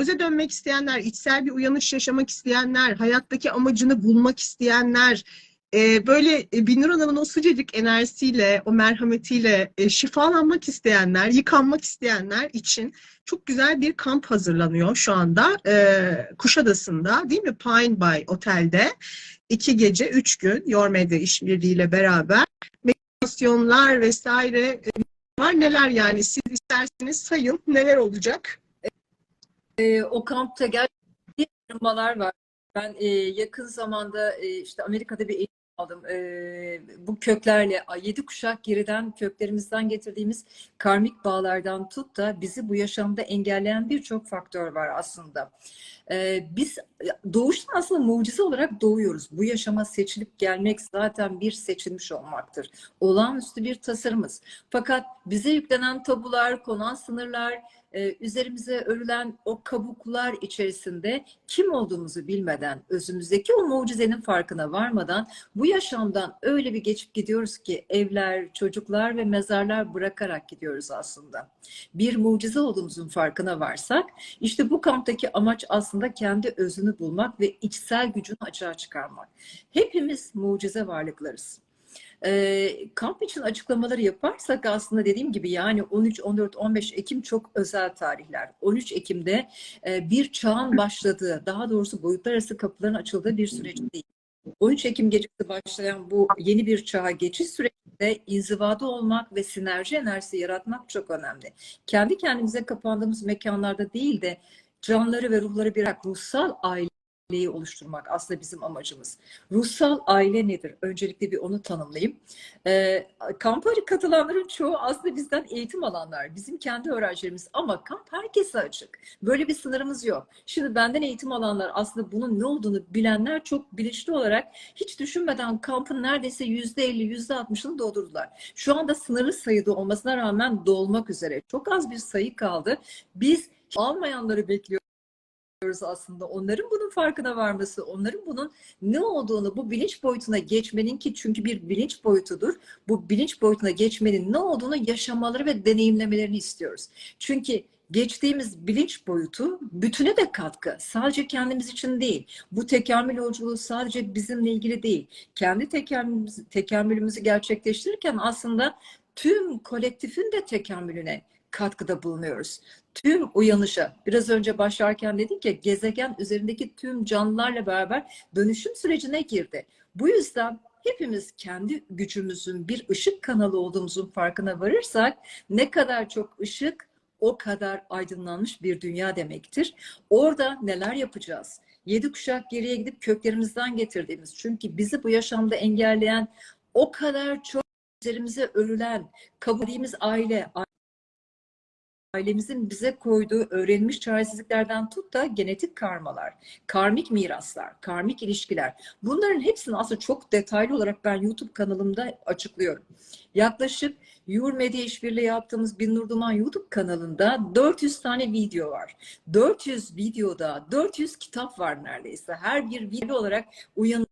öze dönmek isteyenler, içsel bir uyanış yaşamak isteyenler, hayattaki amacını bulmak isteyenler, e, böyle e, Binur Hanım'ın o sıcacık enerjisiyle, o merhametiyle e, şifalanmak isteyenler, yıkanmak isteyenler için çok güzel bir kamp hazırlanıyor şu anda e, Kuşadası'nda değil mi? Pine Bay Otel'de. iki gece, üç gün Your Media işbirliğiyle beraber meditasyonlar vesaire e, var. Neler yani siz isterseniz sayın neler olacak? E, o kampta gerçekten firmalar var. Ben e, yakın zamanda e, işte Amerika'da bir eğitim aldım. E, bu köklerle yedi kuşak geriden köklerimizden getirdiğimiz karmik bağlardan tut da bizi bu yaşamda engelleyen birçok faktör var aslında. E, biz doğuştan aslında mucize olarak doğuyoruz. Bu yaşama seçilip gelmek zaten bir seçilmiş olmaktır. Olağanüstü bir tasarımız. Fakat bize yüklenen tabular, konan sınırlar, e, üzerimize örülen o kabuklar içerisinde kim olduğumuzu bilmeden, özümüzdeki o mucizenin farkına varmadan bu yaşamdan öyle bir geçip gidiyoruz ki evler, çocuklar ve mezarlar bırakarak gidiyoruz aslında. Bir mucize olduğumuzun farkına varsak, işte bu kamptaki amaç aslında kendi özünü bulmak ve içsel gücünü açığa çıkarmak. Hepimiz mucize varlıklarız. E, kamp için açıklamaları yaparsak aslında dediğim gibi yani 13, 14, 15 Ekim çok özel tarihler. 13 Ekim'de e, bir çağın başladığı, daha doğrusu boyutlar arası kapıların açıldığı bir süreç değil. 13 Ekim gecesi başlayan bu yeni bir çağa geçiş sürecinde inzivada olmak ve sinerji enerjisi yaratmak çok önemli. Kendi kendimize kapandığımız mekanlarda değil de canları ve ruhları bir ruhsal aile aileyi oluşturmak aslında bizim amacımız. Ruhsal aile nedir? Öncelikle bir onu tanımlayayım. E, kampa katılanların çoğu aslında bizden eğitim alanlar. Bizim kendi öğrencilerimiz ama kamp herkese açık. Böyle bir sınırımız yok. Şimdi benden eğitim alanlar aslında bunun ne olduğunu bilenler çok bilinçli olarak hiç düşünmeden kampın neredeyse yüzde elli, yüzde altmışını doldurdular. Şu anda sınırlı sayıda olmasına rağmen dolmak üzere. Çok az bir sayı kaldı. Biz almayanları bekliyoruz aslında. Onların bunun farkına varması, onların bunun ne olduğunu, bu bilinç boyutuna geçmenin ki çünkü bir bilinç boyutudur. Bu bilinç boyutuna geçmenin ne olduğunu yaşamaları ve deneyimlemelerini istiyoruz. Çünkü geçtiğimiz bilinç boyutu bütüne de katkı. Sadece kendimiz için değil. Bu tekamül yolculuğu sadece bizimle ilgili değil. Kendi tekamülümüzü, tekamülümüzü gerçekleştirirken aslında tüm kolektifin de tekamülüne katkıda bulunuyoruz. Tüm uyanışa, biraz önce başlarken dedik ya gezegen üzerindeki tüm canlılarla beraber dönüşüm sürecine girdi. Bu yüzden hepimiz kendi gücümüzün bir ışık kanalı olduğumuzun farkına varırsak ne kadar çok ışık o kadar aydınlanmış bir dünya demektir. Orada neler yapacağız? Yedi kuşak geriye gidip köklerimizden getirdiğimiz çünkü bizi bu yaşamda engelleyen o kadar çok üzerimize örülen kabul aile, ailemizin bize koyduğu öğrenilmiş çaresizliklerden tut da genetik karmalar, karmik miraslar, karmik ilişkiler. Bunların hepsini aslında çok detaylı olarak ben YouTube kanalımda açıklıyorum. Yaklaşık Yur Medya işbirliği yaptığımız Binnur Duman YouTube kanalında 400 tane video var. 400 videoda 400 kitap var neredeyse. Her bir video olarak uyanık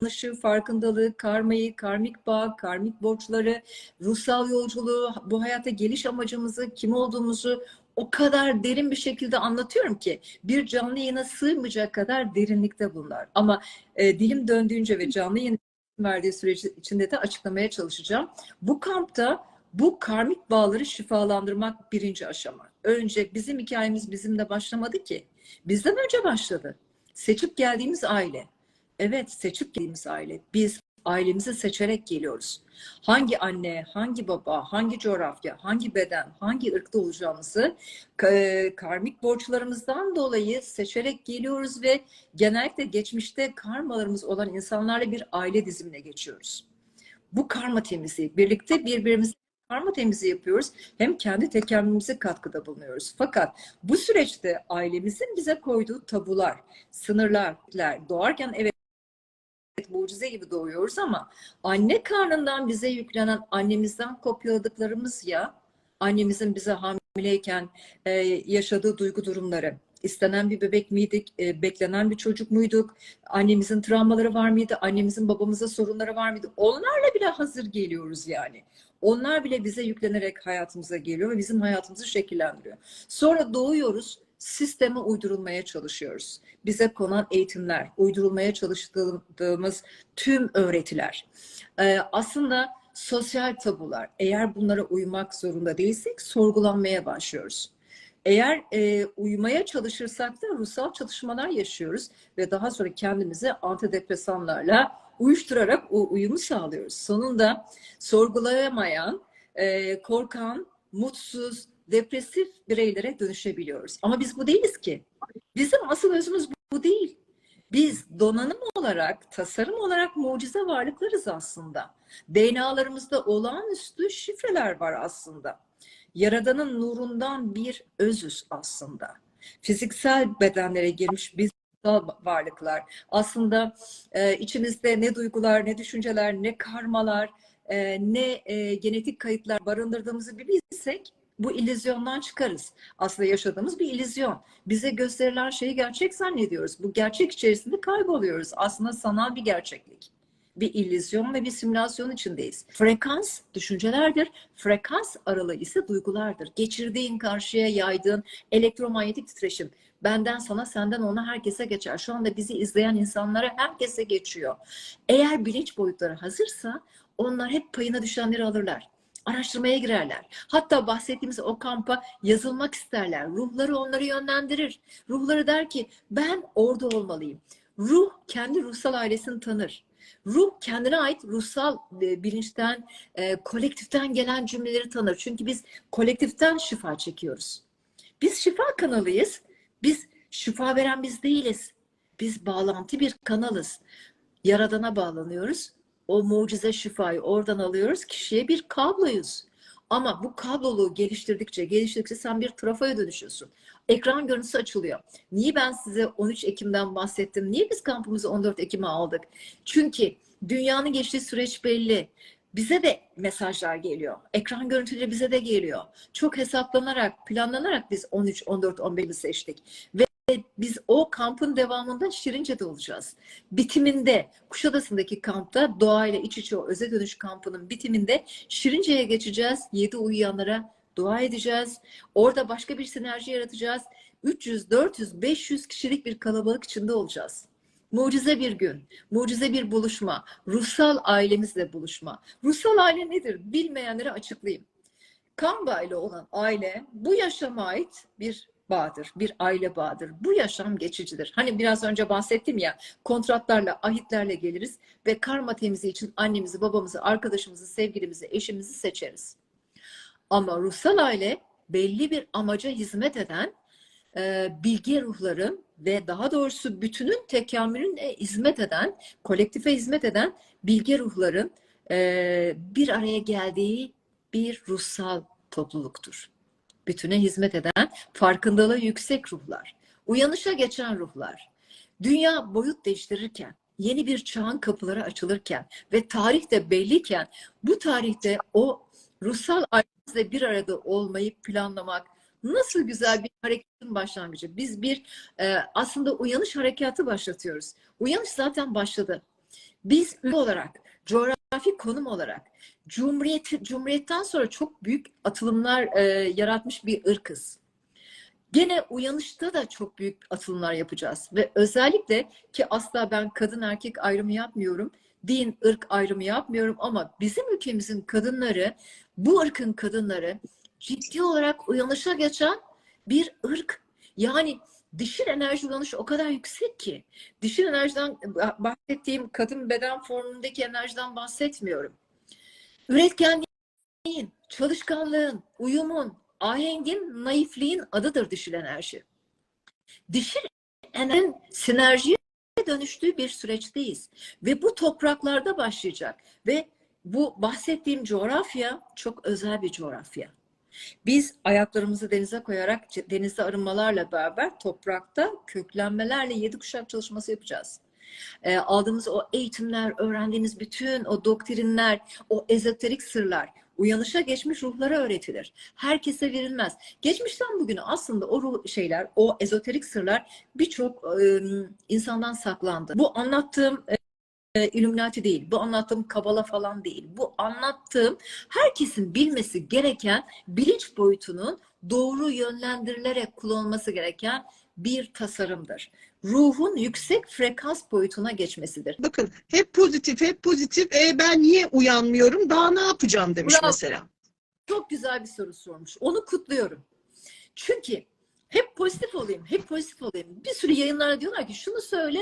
uyanışı, farkındalığı, karmayı, karmik bağ, karmik borçları, ruhsal yolculuğu, bu hayata geliş amacımızı, kim olduğumuzu o kadar derin bir şekilde anlatıyorum ki bir canlı yayına sığmayacak kadar derinlikte bunlar. Ama e, dilim döndüğünce ve canlı yayın verdiği süreci içinde de açıklamaya çalışacağım. Bu kampta bu karmik bağları şifalandırmak birinci aşama. Önce bizim hikayemiz bizimle başlamadı ki. Bizden önce başladı. Seçip geldiğimiz aile. Evet seçip geldiğimiz aile. Biz ailemizi seçerek geliyoruz. Hangi anne, hangi baba, hangi coğrafya, hangi beden, hangi ırkta olacağımızı karmik borçlarımızdan dolayı seçerek geliyoruz ve genellikle geçmişte karmalarımız olan insanlarla bir aile dizimine geçiyoruz. Bu karma temizliği birlikte birbirimizi karma temizliği yapıyoruz. Hem kendi tekamülümüze katkıda bulunuyoruz. Fakat bu süreçte ailemizin bize koyduğu tabular, sınırlar, doğarken evet mucize gibi doğuyoruz ama anne karnından bize yüklenen annemizden kopyaladıklarımız ya annemizin bize hamileyken e, yaşadığı duygu durumları istenen bir bebek miydik, e, beklenen bir çocuk muyduk, annemizin travmaları var mıydı, annemizin babamıza sorunları var mıydı? Onlarla bile hazır geliyoruz yani. Onlar bile bize yüklenerek hayatımıza geliyor ve bizim hayatımızı şekillendiriyor. Sonra doğuyoruz sisteme uydurulmaya çalışıyoruz. Bize konan eğitimler, uydurulmaya çalıştığımız tüm öğretiler. Ee, aslında sosyal tabular, eğer bunlara uymak zorunda değilsek sorgulanmaya başlıyoruz. Eğer e, uyumaya çalışırsak da ruhsal çalışmalar yaşıyoruz ve daha sonra kendimizi antidepresanlarla uyuşturarak o uyumu sağlıyoruz. Sonunda sorgulayamayan, e, korkan, mutsuz, depresif bireylere dönüşebiliyoruz. Ama biz bu değiliz ki. Bizim asıl özümüz bu değil. Biz donanım olarak, tasarım olarak mucize varlıklarız aslında. DNA'larımızda olağanüstü şifreler var aslında. Yaradanın nurundan bir özüz aslında. Fiziksel bedenlere girmiş biz varlıklar. Aslında e, içimizde ne duygular, ne düşünceler, ne karmalar, e, ne e, genetik kayıtlar barındırdığımızı bir bilsek bu illüzyondan çıkarız. Aslında yaşadığımız bir illüzyon. Bize gösterilen şeyi gerçek zannediyoruz. Bu gerçek içerisinde kayboluyoruz. Aslında sanal bir gerçeklik. Bir illüzyon ve bir simülasyon içindeyiz. Frekans düşüncelerdir. Frekans aralığı ise duygulardır. Geçirdiğin, karşıya yaydığın elektromanyetik titreşim. Benden sana, senden ona herkese geçer. Şu anda bizi izleyen insanlara herkese geçiyor. Eğer bilinç boyutları hazırsa onlar hep payına düşenleri alırlar araştırmaya girerler. Hatta bahsettiğimiz o kampa yazılmak isterler. Ruhları onları yönlendirir. Ruhları der ki ben orada olmalıyım. Ruh kendi ruhsal ailesini tanır. Ruh kendine ait ruhsal e, bilinçten, e, kolektiften gelen cümleleri tanır. Çünkü biz kolektiften şifa çekiyoruz. Biz şifa kanalıyız. Biz şifa veren biz değiliz. Biz bağlantı bir kanalız. Yaradana bağlanıyoruz o mucize şifayı oradan alıyoruz. Kişiye bir kabloyuz. Ama bu kabloluğu geliştirdikçe, geliştirdikçe sen bir trafoya dönüşüyorsun. Ekran görüntüsü açılıyor. Niye ben size 13 Ekim'den bahsettim? Niye biz kampımızı 14 Ekim'e aldık? Çünkü dünyanın geçtiği süreç belli. Bize de mesajlar geliyor. Ekran görüntüleri bize de geliyor. Çok hesaplanarak, planlanarak biz 13, 14, 15'i seçtik. Ve biz o kampın devamında Şirince'de olacağız. Bitiminde, Kuşadası'ndaki kampta doğayla iç içe o öze dönüş kampının bitiminde Şirince'ye geçeceğiz. Yedi uyuyanlara dua edeceğiz. Orada başka bir sinerji yaratacağız. 300, 400, 500 kişilik bir kalabalık içinde olacağız. Mucize bir gün, mucize bir buluşma, ruhsal ailemizle buluşma. Ruhsal aile nedir? Bilmeyenlere açıklayayım. Kan bağıyla olan aile bu yaşama ait bir bağdır, bir aile bağıdır. Bu yaşam geçicidir. Hani biraz önce bahsettim ya, kontratlarla, ahitlerle geliriz ve karma temizliği için annemizi, babamızı, arkadaşımızı, sevgilimizi, eşimizi seçeriz. Ama ruhsal aile belli bir amaca hizmet eden e, bilgi ruhların ve daha doğrusu bütünün tekamülüne hizmet eden, kolektife hizmet eden bilgi ruhların e, bir araya geldiği bir ruhsal topluluktur bütüne hizmet eden farkındalığı yüksek ruhlar, uyanışa geçen ruhlar, dünya boyut değiştirirken, yeni bir çağın kapıları açılırken ve tarih de belliyken bu tarihte o ruhsal ailemizle bir arada olmayı planlamak nasıl güzel bir hareketin başlangıcı. Biz bir e, aslında uyanış harekatı başlatıyoruz. Uyanış zaten başladı. Biz olarak, coğrafi konum olarak, Cumhuriyet, Cumhuriyet'ten sonra çok büyük atılımlar e, yaratmış bir ırkız. Gene uyanışta da çok büyük atılımlar yapacağız. Ve özellikle ki asla ben kadın erkek ayrımı yapmıyorum. Din, ırk ayrımı yapmıyorum ama bizim ülkemizin kadınları, bu ırkın kadınları ciddi olarak uyanışa geçen bir ırk. Yani dişil enerji uyanışı o kadar yüksek ki. Dişil enerjiden bahsettiğim kadın beden formundaki enerjiden bahsetmiyorum. Üretkenliğin, çalışkanlığın, uyumun, ahengin, naifliğin adıdır dişil enerji. Dişil enerjinin sinerjiye dönüştüğü bir süreçteyiz. Ve bu topraklarda başlayacak. Ve bu bahsettiğim coğrafya çok özel bir coğrafya. Biz ayaklarımızı denize koyarak denizde arınmalarla beraber toprakta köklenmelerle yedi kuşak çalışması yapacağız. E, aldığımız o eğitimler, öğrendiğimiz bütün o doktrinler, o ezoterik sırlar uyanışa geçmiş ruhlara öğretilir. Herkese verilmez. Geçmişten bugüne aslında o ruh şeyler, o ezoterik sırlar birçok e, insandan saklandı. Bu anlattığım e, Illuminati değil. Bu anlattığım kabala falan değil. Bu anlattığım herkesin bilmesi gereken bilinç boyutunun doğru yönlendirilerek kullanılması gereken bir tasarımdır. Ruhun yüksek frekans boyutuna geçmesidir. Bakın hep pozitif, hep pozitif. E ben niye uyanmıyorum? Daha ne yapacağım demiş Bravo. mesela. Çok güzel bir soru sormuş. Onu kutluyorum. Çünkü hep pozitif olayım, hep pozitif olayım. Bir sürü yayınlarda diyorlar ki şunu söyle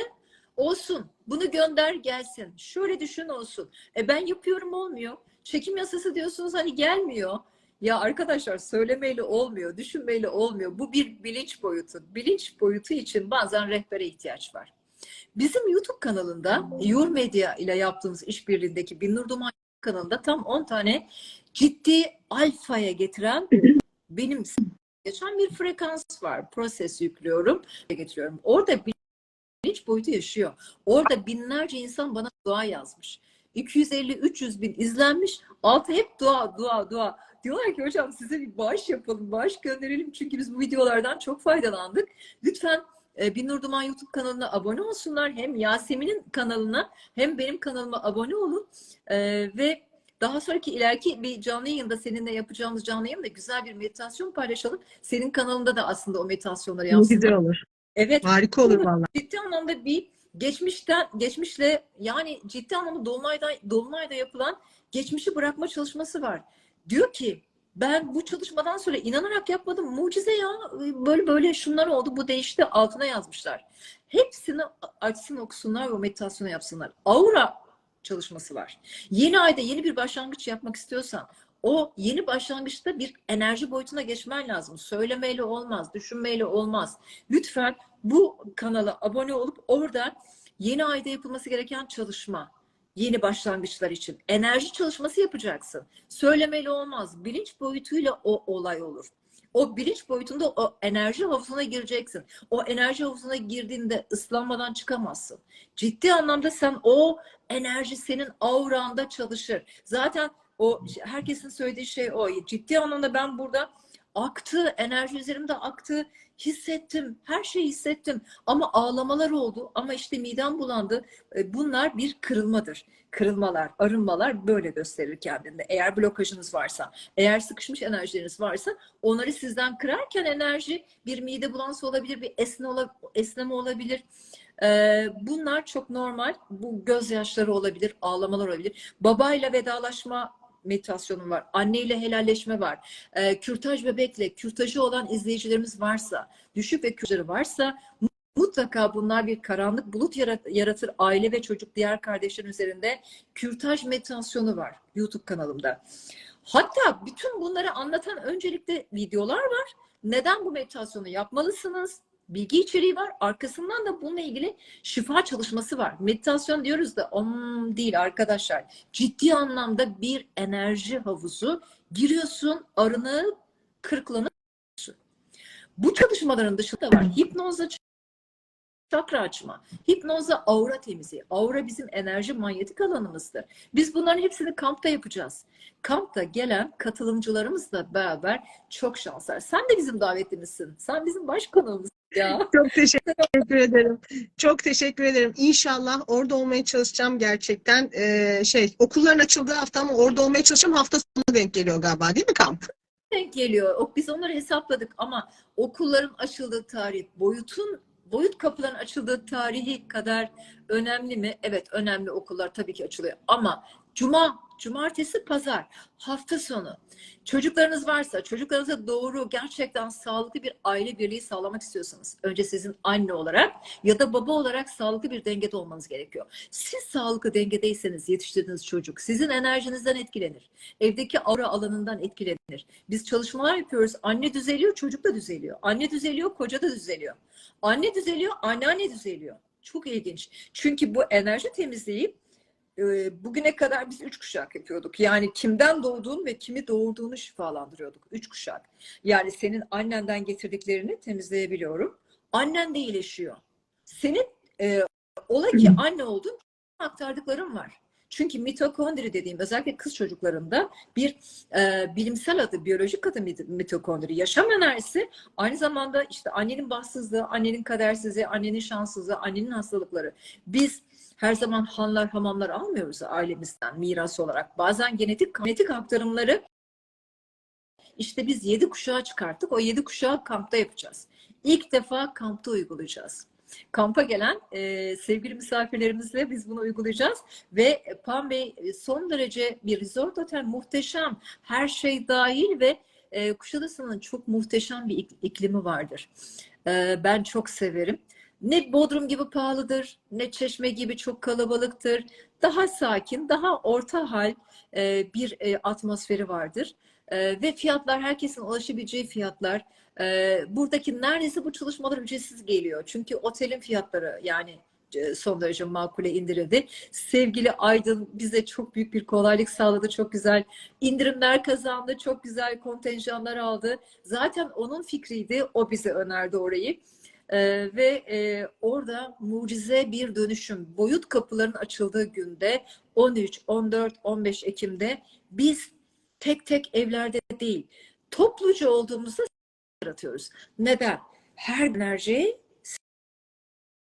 olsun, bunu gönder gelsin. Şöyle düşün olsun. E ben yapıyorum olmuyor. Çekim yasası diyorsunuz hani gelmiyor. Ya arkadaşlar söylemeyle olmuyor, düşünmeyle olmuyor. Bu bir bilinç boyutu. Bilinç boyutu için bazen rehbere ihtiyaç var. Bizim YouTube kanalında Your Media ile yaptığımız işbirliğindeki Binnur Duman kanalında tam 10 tane ciddi alfaya getiren benim geçen bir frekans var. Proses yüklüyorum, getiriyorum. Orada bilinç boyutu yaşıyor. Orada binlerce insan bana dua yazmış. 250-300 bin izlenmiş. Altı hep dua, dua, dua. Diyorlar ki hocam size bir bağış yapalım, bağış gönderelim. Çünkü biz bu videolardan çok faydalandık. Lütfen e, Binnur Duman YouTube kanalına abone olsunlar. Hem Yasemin'in kanalına hem benim kanalıma abone olun. E, ve daha sonraki ileriki bir canlı yayında seninle yapacağımız canlı yayında güzel bir meditasyon paylaşalım. Senin kanalında da aslında o meditasyonları yansıtın. Güzel olur. Evet. Harika olur vallahi. Ciddi anlamda bir geçmişten geçmişle yani ciddi anlamda dolunayda dolunayda yapılan geçmişi bırakma çalışması var. Diyor ki ben bu çalışmadan sonra inanarak yapmadım. Mucize ya. Böyle böyle şunlar oldu. Bu değişti. Altına yazmışlar. Hepsini açsın okusunlar ve meditasyonu yapsınlar. Aura çalışması var. Yeni ayda yeni bir başlangıç yapmak istiyorsan o yeni başlangıçta bir enerji boyutuna geçmen lazım. Söylemeyle olmaz, düşünmeyle olmaz. Lütfen bu kanala abone olup orada yeni ayda yapılması gereken çalışma, yeni başlangıçlar için enerji çalışması yapacaksın. Söylemeyle olmaz. Bilinç boyutuyla o olay olur. O bilinç boyutunda o enerji havuzuna gireceksin. O enerji havuzuna girdiğinde ıslanmadan çıkamazsın. Ciddi anlamda sen o enerji senin auranda çalışır. Zaten o herkesin söylediği şey o. Ciddi anlamda ben burada aktı, enerji üzerimde aktı, hissettim, her şeyi hissettim. Ama ağlamalar oldu, ama işte midem bulandı. E, Bunlar bir kırılmadır. Kırılmalar, arınmalar böyle gösterir kendinde. Eğer blokajınız varsa, eğer sıkışmış enerjileriniz varsa onları sizden kırarken enerji bir mide bulantısı olabilir, bir esneme olabilir. Ee, bunlar çok normal. Bu gözyaşları olabilir, ağlamalar olabilir. Babayla vedalaşma meditasyonum var. Anneyle helalleşme var. Ee, kürtaj bebekle, kürtajı olan izleyicilerimiz varsa, düşük ve kürtajları varsa mutlaka bunlar bir karanlık bulut yarat- yaratır. Aile ve çocuk diğer kardeşlerin üzerinde kürtaj meditasyonu var YouTube kanalımda. Hatta bütün bunları anlatan öncelikle videolar var. Neden bu meditasyonu yapmalısınız? Bilgi içeriği var. Arkasından da bununla ilgili şifa çalışması var. Meditasyon diyoruz da om değil arkadaşlar. Ciddi anlamda bir enerji havuzu. Giriyorsun, arını kırklanıp bu çalışmaların dışında var. Hipnozla çakra açma, hipnozla aura temizliği. Aura bizim enerji manyetik alanımızdır. Biz bunların hepsini kampta yapacağız. Kampta gelen katılımcılarımızla beraber çok şanslar. Sen de bizim davetlimizsin. Sen bizim baş konuğumuzsun ya. Çok teşekkür ederim. Çok teşekkür ederim. İnşallah orada olmaya çalışacağım gerçekten. Ee, şey okulların açıldığı hafta ama orada olmaya çalışacağım. Hafta sonu denk geliyor galiba değil mi kamp? denk geliyor. Biz onları hesapladık ama okulların açıldığı tarih, boyutun boyut kapıların açıldığı tarihi kadar önemli mi? Evet önemli okullar tabii ki açılıyor ama cuma, cumartesi, pazar, hafta sonu çocuklarınız varsa çocuklarınıza doğru gerçekten sağlıklı bir aile birliği sağlamak istiyorsanız önce sizin anne olarak ya da baba olarak sağlıklı bir dengede olmanız gerekiyor. Siz sağlıklı dengedeyseniz yetiştirdiğiniz çocuk sizin enerjinizden etkilenir. Evdeki aura alanından etkilenir. Biz çalışmalar yapıyoruz. Anne düzeliyor, çocuk da düzeliyor. Anne düzeliyor, koca da düzeliyor. Anne düzeliyor, anneanne düzeliyor. Çok ilginç. Çünkü bu enerji temizliği e, bugüne kadar biz üç kuşak yapıyorduk. Yani kimden doğduğun ve kimi doğurduğunu şifalandırıyorduk. Üç kuşak. Yani senin annenden getirdiklerini temizleyebiliyorum. Annen de iyileşiyor. Senin e, ola ki anne oldun aktardıklarım var. Çünkü mitokondri dediğim özellikle kız çocuklarında bir e, bilimsel adı, biyolojik adı mit- mitokondri. Yaşam enerjisi aynı zamanda işte annenin bahtsızlığı, annenin kadersizliği, annenin şanssızlığı, annenin hastalıkları. Biz Her zaman hanlar, hamamlar almıyoruz ailemizden miras olarak. Bazen genetik genetik aktarımları işte biz yedi kuşağı çıkarttık. O yedi kuşağı kampta yapacağız. İlk defa kampta uygulayacağız. Kampa gelen e, sevgili misafirlerimizle biz bunu uygulayacağız. Ve Pan Bey e, son derece bir resort otel muhteşem. Her şey dahil ve e, Kuşadası'nın çok muhteşem bir ik- iklimi vardır. E, ben çok severim. Ne Bodrum gibi pahalıdır, ne Çeşme gibi çok kalabalıktır. Daha sakin, daha orta hal e, bir e, atmosferi vardır. E, ve fiyatlar herkesin ulaşabileceği fiyatlar. Buradaki neredeyse bu çalışmalar ücretsiz geliyor. Çünkü otelin fiyatları yani son derece makule indirildi. Sevgili Aydın bize çok büyük bir kolaylık sağladı. Çok güzel indirimler kazandı. Çok güzel kontenjanlar aldı. Zaten onun fikriydi. O bize önerdi orayı. Ee, ve e, orada mucize bir dönüşüm. Boyut kapıların açıldığı günde 13, 14, 15 Ekim'de biz tek tek evlerde değil, topluca olduğumuzda yaratıyoruz. Neden? Her enerji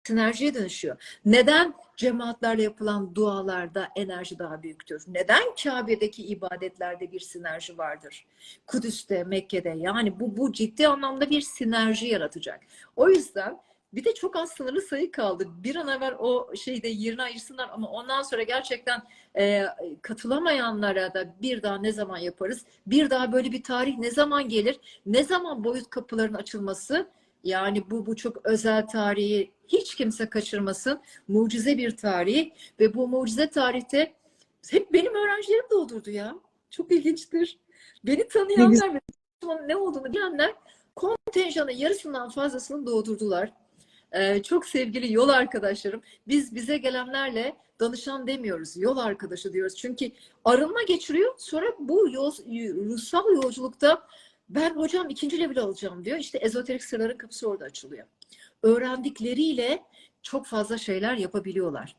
sinerjiye dönüşüyor. Neden cemaatlerle yapılan dualarda enerji daha büyüktür? Neden Kabe'deki ibadetlerde bir sinerji vardır? Kudüs'te, Mekke'de yani bu bu ciddi anlamda bir sinerji yaratacak. O yüzden bir de çok az sınırlı sayı kaldı. Bir an evvel o şeyde yerini ayırsınlar ama ondan sonra gerçekten e, katılamayanlara da bir daha ne zaman yaparız? Bir daha böyle bir tarih ne zaman gelir? Ne zaman boyut kapıların açılması? Yani bu bu çok özel tarihi hiç kimse kaçırmasın. Mucize bir tarih ve bu mucize tarihte hep benim öğrencilerim doldurdu ya. Çok ilginçtir. Beni tanıyanlar ve ne olduğunu bilenler kontenjanın yarısından fazlasını doldurdular. Ee, çok sevgili yol arkadaşlarım. Biz bize gelenlerle danışan demiyoruz. Yol arkadaşı diyoruz. Çünkü arınma geçiriyor. Sonra bu yol, ruhsal yolculukta ben hocam ikinci level alacağım diyor. İşte ezoterik sırların kapısı orada açılıyor. Öğrendikleriyle çok fazla şeyler yapabiliyorlar.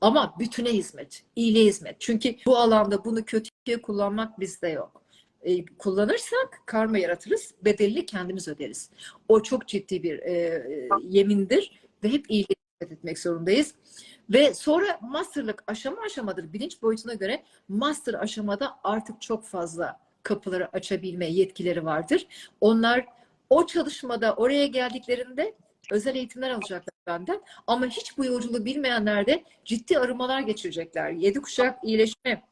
Ama bütüne hizmet, iyiliğe hizmet. Çünkü bu alanda bunu kötüye kullanmak bizde yok. E, kullanırsak karma yaratırız, bedelini kendimiz öderiz. O çok ciddi bir e, yemindir ve hep iyiliğe hizmet etmek zorundayız. Ve sonra masterlık aşama aşamadır. Bilinç boyutuna göre master aşamada artık çok fazla kapıları açabilme yetkileri vardır. Onlar o çalışmada oraya geldiklerinde özel eğitimler alacaklar benden. Ama hiç bu yolculuğu bilmeyenler de ciddi arımalar geçirecekler. Yedi kuşak iyileşme,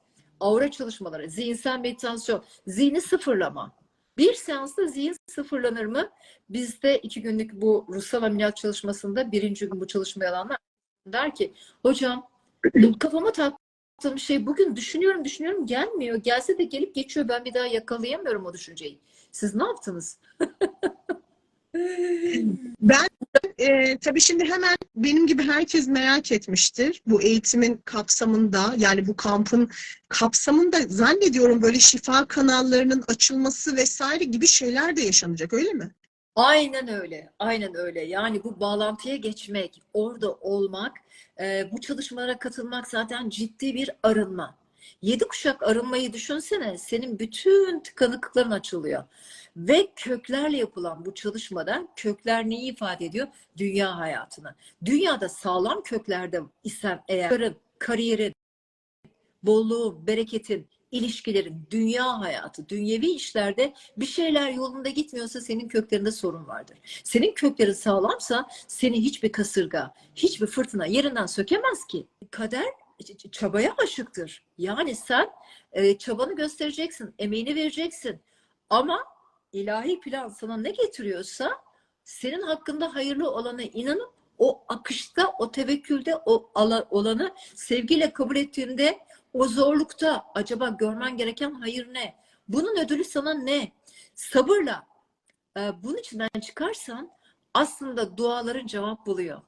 aura çalışmaları, zihinsel meditasyon, zihni sıfırlama. Bir seansta zihin sıfırlanır mı? Bizde iki günlük bu ruhsal ameliyat çalışmasında birinci gün bu çalışmayı alanlar der ki hocam kafama taktığım şey bugün düşünüyorum düşünüyorum gelmiyor. Gelse de gelip geçiyor ben bir daha yakalayamıyorum o düşünceyi. Siz ne yaptınız? Ben e, tabii şimdi hemen benim gibi herkes merak etmiştir. Bu eğitimin kapsamında yani bu kampın kapsamında zannediyorum böyle şifa kanallarının açılması vesaire gibi şeyler de yaşanacak öyle mi? Aynen öyle, aynen öyle. Yani bu bağlantıya geçmek, orada olmak, e, bu çalışmalara katılmak zaten ciddi bir arınma. Yedi kuşak arınmayı düşünsene, senin bütün tıkanıklıkların açılıyor. Ve köklerle yapılan bu çalışmada kökler neyi ifade ediyor? Dünya hayatını. Dünyada sağlam köklerde isen eğer kariyerin, bolluğun, bereketin, ilişkilerin, dünya hayatı, dünyevi işlerde bir şeyler yolunda gitmiyorsa senin köklerinde sorun vardır. Senin köklerin sağlamsa seni hiçbir kasırga, hiçbir fırtına yerinden sökemez ki. Kader çabaya aşıktır. Yani sen e, çabanı göstereceksin, emeğini vereceksin. Ama ilahi plan sana ne getiriyorsa senin hakkında hayırlı olana inanıp o akışta, o tevekkülde o olanı sevgiyle kabul ettiğinde o zorlukta acaba görmen gereken hayır ne? Bunun ödülü sana ne? Sabırla e, bunun içinden çıkarsan aslında duaların cevap buluyor.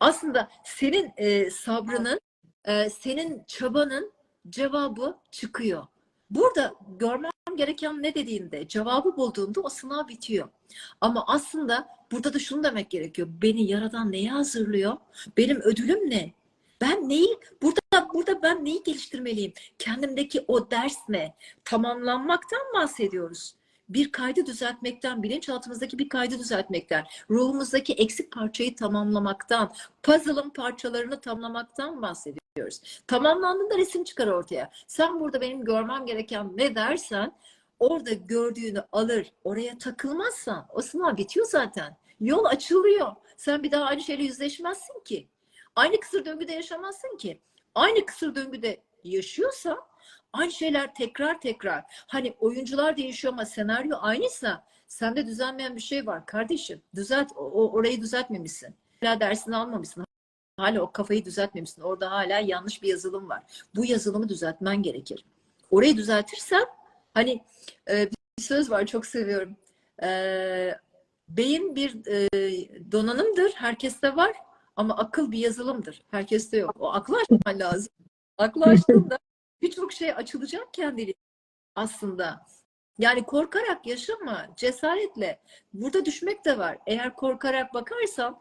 Aslında senin e, sabrının, e, senin çabanın cevabı çıkıyor. Burada görmem gereken ne dediğinde, cevabı bulduğunda o sınav bitiyor. Ama aslında burada da şunu demek gerekiyor. Beni yaradan neye hazırlıyor? Benim ödülüm ne? Ben neyi burada burada ben neyi geliştirmeliyim? Kendimdeki o ders ne? Tamamlanmaktan bahsediyoruz. bir kaydı düzeltmekten, bilinçaltımızdaki bir kaydı düzeltmekten, ruhumuzdaki eksik parçayı tamamlamaktan, puzzle'ın parçalarını tamamlamaktan bahsediyoruz. Tamamlandığında resim çıkar ortaya. Sen burada benim görmem gereken ne dersen orada gördüğünü alır, oraya takılmazsan o sınav bitiyor zaten. Yol açılıyor. Sen bir daha aynı şeyle yüzleşmezsin ki. Aynı kısır döngüde yaşamazsın ki. Aynı kısır döngüde yaşıyorsan aynı şeyler tekrar tekrar. Hani oyuncular değişiyor ama senaryo aynıysa sende düzelmeyen bir şey var kardeşim. Düzelt, o, orayı düzeltmemişsin. Hala dersini almamışsın. Hala o kafayı düzeltmemişsin. Orada hala yanlış bir yazılım var. Bu yazılımı düzeltmen gerekir. Orayı düzeltirsen hani e, bir söz var çok seviyorum. E, beyin bir e, donanımdır. Herkeste var. Ama akıl bir yazılımdır. Herkeste yok. O aklı açman lazım. Aklı açtığında birçok şey açılacak kendiliğinden aslında. Yani korkarak yaşama, cesaretle. Burada düşmek de var. Eğer korkarak bakarsan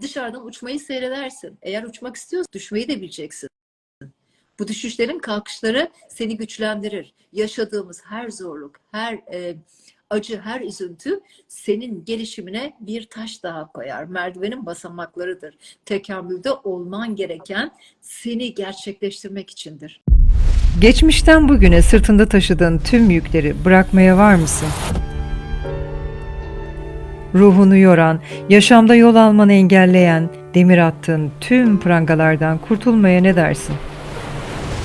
dışarıdan uçmayı seyredersin. Eğer uçmak istiyorsan düşmeyi de bileceksin. Bu düşüşlerin kalkışları seni güçlendirir. Yaşadığımız her zorluk, her e, acı, her üzüntü senin gelişimine bir taş daha koyar. Merdivenin basamaklarıdır. Tekamülde olman gereken seni gerçekleştirmek içindir. Geçmişten bugüne sırtında taşıdığın tüm yükleri bırakmaya var mısın? Ruhunu yoran, yaşamda yol almanı engelleyen, demir attığın tüm prangalardan kurtulmaya ne dersin?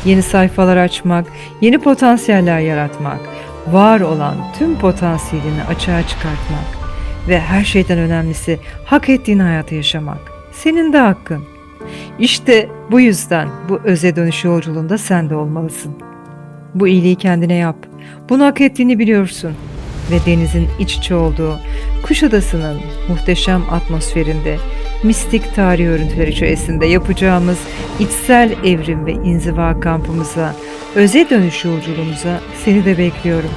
Yeni sayfalar açmak, yeni potansiyeller yaratmak, var olan tüm potansiyelini açığa çıkartmak ve her şeyden önemlisi hak ettiğin hayatı yaşamak. Senin de hakkın. İşte bu yüzden bu öze dönüş yolculuğunda sen de olmalısın. Bu iyiliği kendine yap. Bunu hak ettiğini biliyorsun. Ve denizin iç içe olduğu Kuşadası'nın muhteşem atmosferinde mistik tarih örüntüleri içerisinde yapacağımız içsel evrim ve inziva kampımıza, öze dönüş yolculuğumuza seni de bekliyorum.